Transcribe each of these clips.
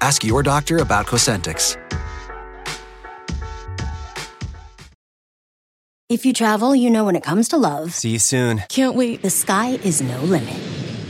Ask your doctor about Cosentyx. If you travel, you know when it comes to love, See you soon. can't wait. The sky is no limit.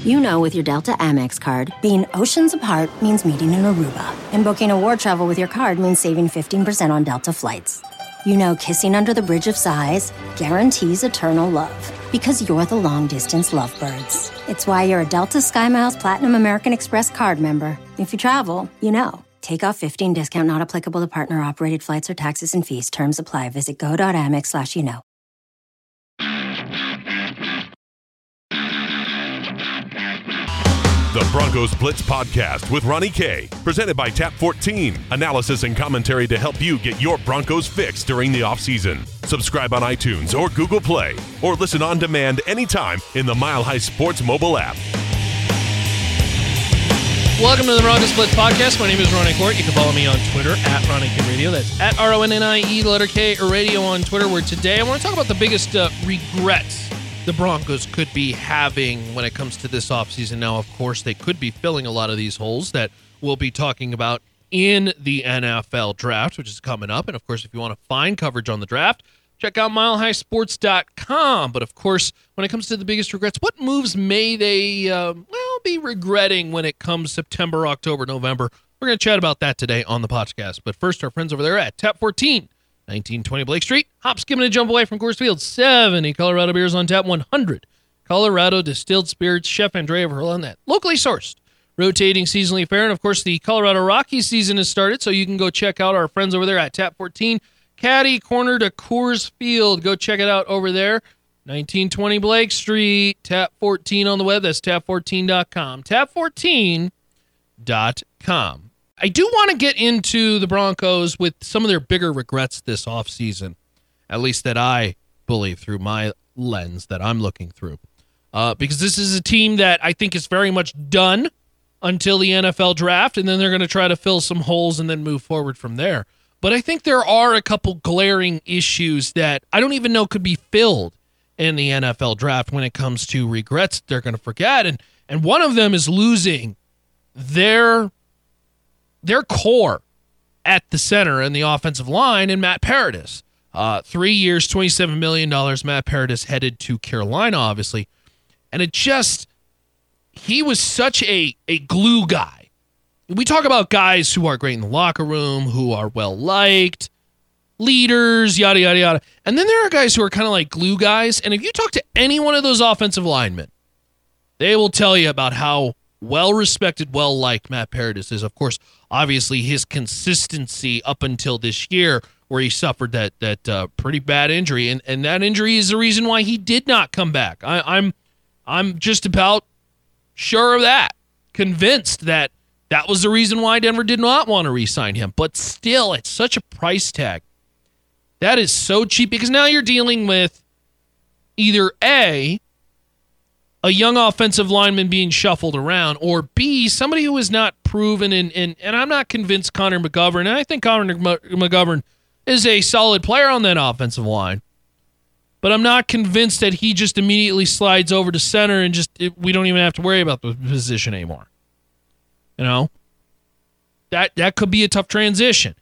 You know, with your Delta Amex card, being oceans apart means meeting in Aruba, and booking a war travel with your card means saving 15% on Delta flights. You know, kissing under the bridge of sighs guarantees eternal love because you're the long distance lovebirds. It's why you're a Delta SkyMiles Platinum American Express card member. If you travel, you know. Take off 15 discount not applicable to partner operated flights or taxes and fees. Terms apply. Visit go.amex slash you know. The Broncos Blitz podcast with Ronnie K, presented by Tap 14. Analysis and commentary to help you get your Broncos fix during the offseason. Subscribe on iTunes or Google Play, or listen on demand anytime in the Mile High Sports mobile app. Welcome to the Broncos Blitz podcast. My name is Ronnie Kourt. You can follow me on Twitter at Ronnie K Radio. That's at R O N N I E, letter K, radio on Twitter. Where today I want to talk about the biggest uh, regrets the Broncos could be having when it comes to this offseason. Now, of course, they could be filling a lot of these holes that we'll be talking about in the NFL draft, which is coming up. And of course, if you want to find coverage on the draft, check out milehighsports.com. But of course, when it comes to the biggest regrets, what moves may they, uh, well, be regretting when it comes September, October, November? We're going to chat about that today on the podcast. But first, our friends over there at Tap 14. 1920 Blake Street. Hop, skipping a jump away from Coors Field. 70 Colorado beers on tap. 100 Colorado distilled spirits. Chef Andrea Verla that. Locally sourced. Rotating seasonally fair. And of course, the Colorado Rockies season has started. So you can go check out our friends over there at Tap 14. Caddy corner to Coors Field. Go check it out over there. 1920 Blake Street. Tap 14 on the web. That's tap14.com. Tap14.com. I do want to get into the Broncos with some of their bigger regrets this offseason, at least that I believe through my lens that I'm looking through. Uh, because this is a team that I think is very much done until the NFL draft, and then they're going to try to fill some holes and then move forward from there. But I think there are a couple glaring issues that I don't even know could be filled in the NFL draft when it comes to regrets they're going to forget. And, and one of them is losing their their core at the center and the offensive line and Matt Paradis. Uh, three years, $27 million. Matt Paradis headed to Carolina, obviously. And it just, he was such a, a glue guy. We talk about guys who are great in the locker room, who are well liked, leaders, yada, yada, yada. And then there are guys who are kind of like glue guys. And if you talk to any one of those offensive linemen, they will tell you about how well respected, well liked Matt Paradis is. Of course, obviously his consistency up until this year, where he suffered that that uh, pretty bad injury, and and that injury is the reason why he did not come back. I, I'm I'm just about sure of that, convinced that that was the reason why Denver did not want to re-sign him. But still, it's such a price tag. That is so cheap because now you're dealing with either a a young offensive lineman being shuffled around, or B, somebody who is not proven. And, and, and I'm not convinced Connor McGovern, and I think Connor McGovern is a solid player on that offensive line, but I'm not convinced that he just immediately slides over to center and just it, we don't even have to worry about the position anymore. You know, that that could be a tough transition.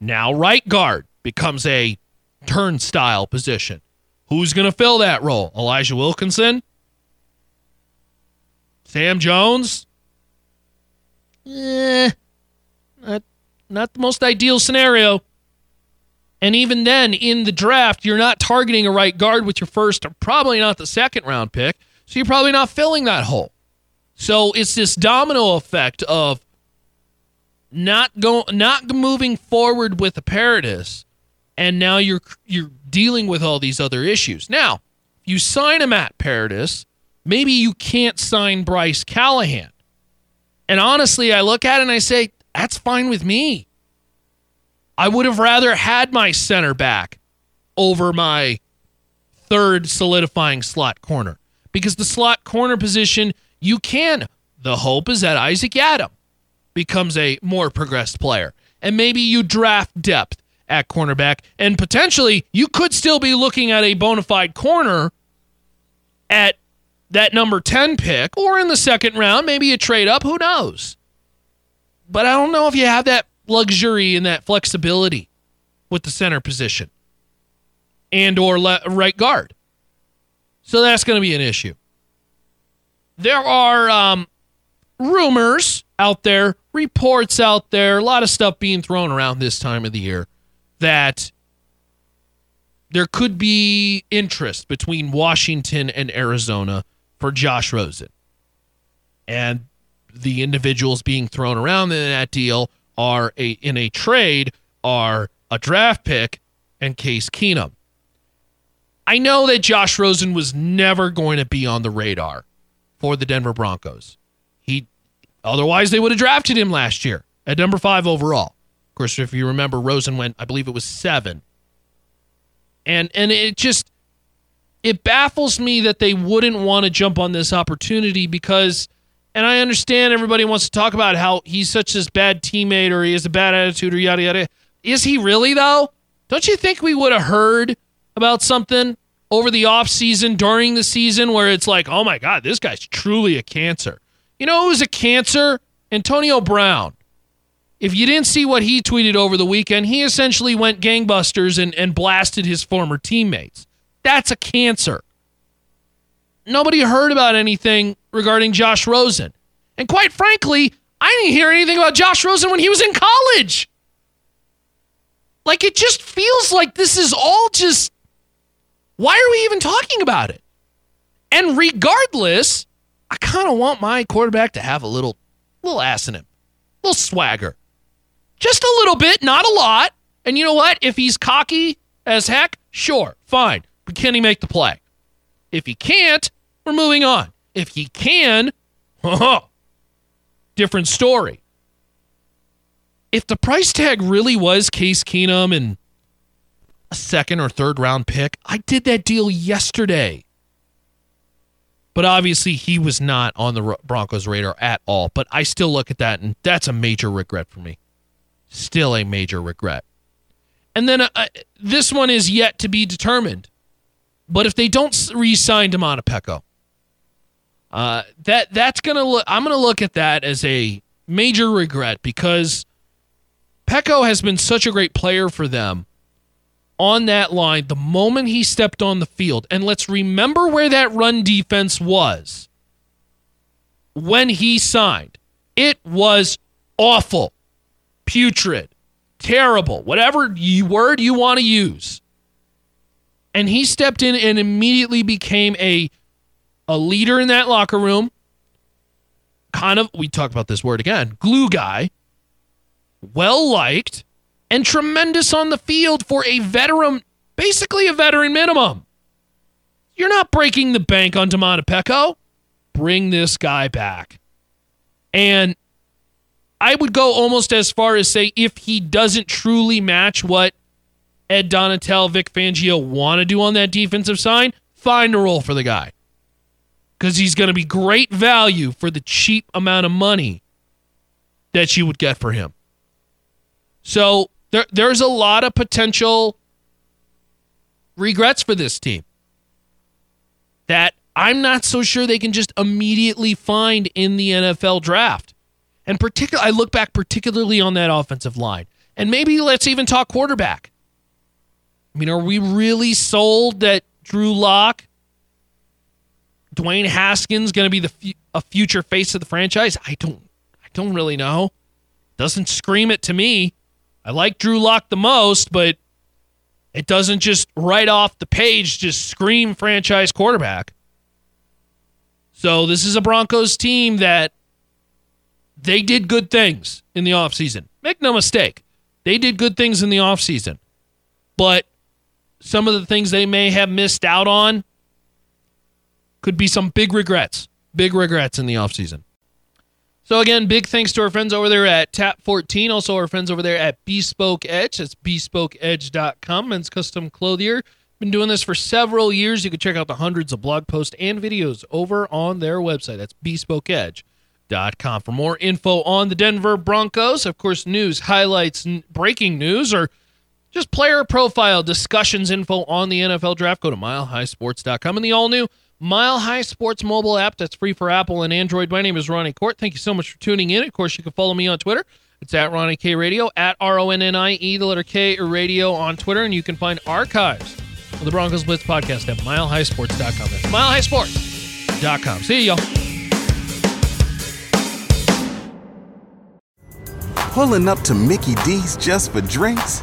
Now, right guard becomes a turnstile position. Who's going to fill that role? Elijah Wilkinson? Sam Jones? Eh, not, not the most ideal scenario. And even then, in the draft, you're not targeting a right guard with your first, or probably not the second round pick. So you're probably not filling that hole. So it's this domino effect of not go not moving forward with the Paradis, and now you're you're dealing with all these other issues. Now, you sign a Matt Paradis, maybe you can't sign Bryce Callahan. And honestly, I look at it and I say, that's fine with me. I would have rather had my center back over my third solidifying slot corner because the slot corner position you can. The hope is that Isaac Yiadom becomes a more progressed player. And maybe you draft depth at cornerback. And potentially, you could still be looking at a bona fide corner at that number 10 pick or in the second round. Maybe you trade up. Who knows? But I don't know if you have that luxury and that flexibility with the center position and or le- right guard. So that's going to be an issue. There are um, rumors out there, reports out there, a lot of stuff being thrown around this time of the year that there could be interest between Washington and Arizona for Josh Rosen. And the individuals being thrown around in that deal are a in a trade are a draft pick and Case Keenum. I know that Josh Rosen was never going to be on the radar for the Denver Broncos. He otherwise they would have drafted him last year at number 5 overall. Of course, if you remember Rosen went I believe it was 7. And and it just it baffles me that they wouldn't want to jump on this opportunity because and I understand everybody wants to talk about how he's such this bad teammate or he has a bad attitude or yada yada. Is he really though? Don't you think we would have heard about something over the offseason during the season where it's like, oh my God, this guy's truly a cancer. You know who's a cancer? Antonio Brown. If you didn't see what he tweeted over the weekend, he essentially went gangbusters and, and blasted his former teammates. That's a cancer. Nobody heard about anything regarding Josh Rosen. And quite frankly, I didn't hear anything about Josh Rosen when he was in college. Like it just feels like this is all just why are we even talking about it? And regardless, I kind of want my quarterback to have a little little ass in him. A little swagger. Just a little bit, not a lot. And you know what? If he's cocky as heck, sure, fine. But can he make the play? If he can't, we're moving on. If he can, different story. If the price tag really was Case Keenum and a second or third round pick, I did that deal yesterday. But obviously, he was not on the Broncos' radar at all. But I still look at that, and that's a major regret for me. Still a major regret. And then uh, uh this one is yet to be determined. But if they don't re-sign Domata Peko, uh, that that's gonna look. I'm gonna look at that as a major regret because Peko has been such a great player for them on that line the moment he stepped on the field. And let's remember where that run defense was when he signed. It was awful, putrid, terrible, whatever word you want to use. And he stepped in and immediately became a a leader in that locker room. Kind of, we talk about this word again, glue guy, well liked, and tremendous on the field for a veteran, basically a veteran minimum. You're not breaking the bank on Domata Peko. Bring this guy back. And I would go almost as far as say if he doesn't truly match what Ed Donatell, Vic Fangio want to do on that defensive side, find a role for the guy. Because he's going to be great value for the cheap amount of money that you would get for him. So there, there's a lot of potential regrets for this team that I'm not so sure they can just immediately find in the NFL draft. And particularly, I look back particularly on that offensive line. And maybe let's even talk quarterback. I mean, are we really sold that Drew Lock, Dwayne Haskins, going to be the fu- a future face of the franchise? I don't, I don't really know. Doesn't scream it to me. I like Drew Lock the most, but it doesn't just right off the page just scream franchise quarterback. So this is a Broncos team that they did good things in the offseason. Make no mistake. They did good things in the offseason. But some of the things they may have missed out on could be some big regrets. Big regrets in the offseason. So again, big thanks to our friends over there at Tap 14, also our friends over there at Bespoke Edge. That's bespokeedge.com. Men's custom clothier. Been doing this for several years. You can check out the hundreds of blog posts and videos over on their website. That's bespokeedge.com. For more info on the Denver Broncos, of course, news, highlights, breaking news, or just player profile discussions info on the NFL draft, go to milehighsports.com and the all new Mile High Sports mobile app that's free for Apple and Android. My name is Ronnie Kourt. Thank you so much for tuning in. Of course, you can follow me on Twitter. It's at Ronnie K Radio, at R O N N I E, the letter K Radio on Twitter. And you can find archives of the Broncos Blitz podcast at milehighsports.com. That's milehighsports.com. See you, y'all. Pulling up to Mickey D's just for drinks?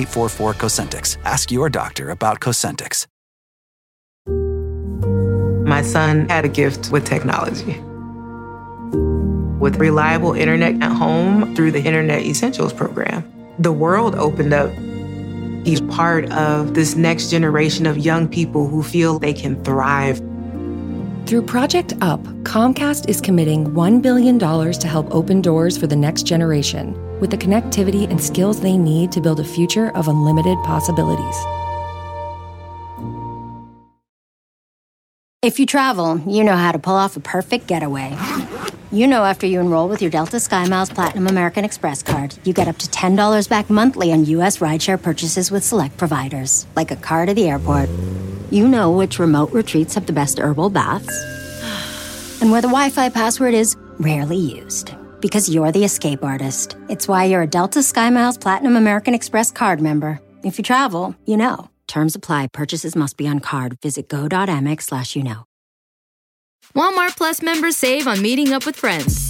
844 Cosentyx. Ask your doctor about Cosentyx. My son had a gift with technology. With reliable internet at home through the Internet Essentials program, the world opened up. He's part of this next generation of young people who feel they can thrive. Through Project UP, Comcast is committing $1 billion to help open doors for the next generation with the connectivity and skills they need to build a future of unlimited possibilities. If you travel, you know how to pull off a perfect getaway. You know after you enroll with your Delta SkyMiles Platinum American Express card, you get up to $10 back monthly on U.S. rideshare purchases with select providers, like a car to the airport. You know which remote retreats have the best herbal baths, and where the Wi Fi password is rarely used. Because you're the escape artist. It's why you're a Delta SkyMiles Platinum American Express card member. If you travel, you know. Terms apply. Purchases must be on card. Visit go.amex slash you know. Walmart Plus members save on meeting up with friends.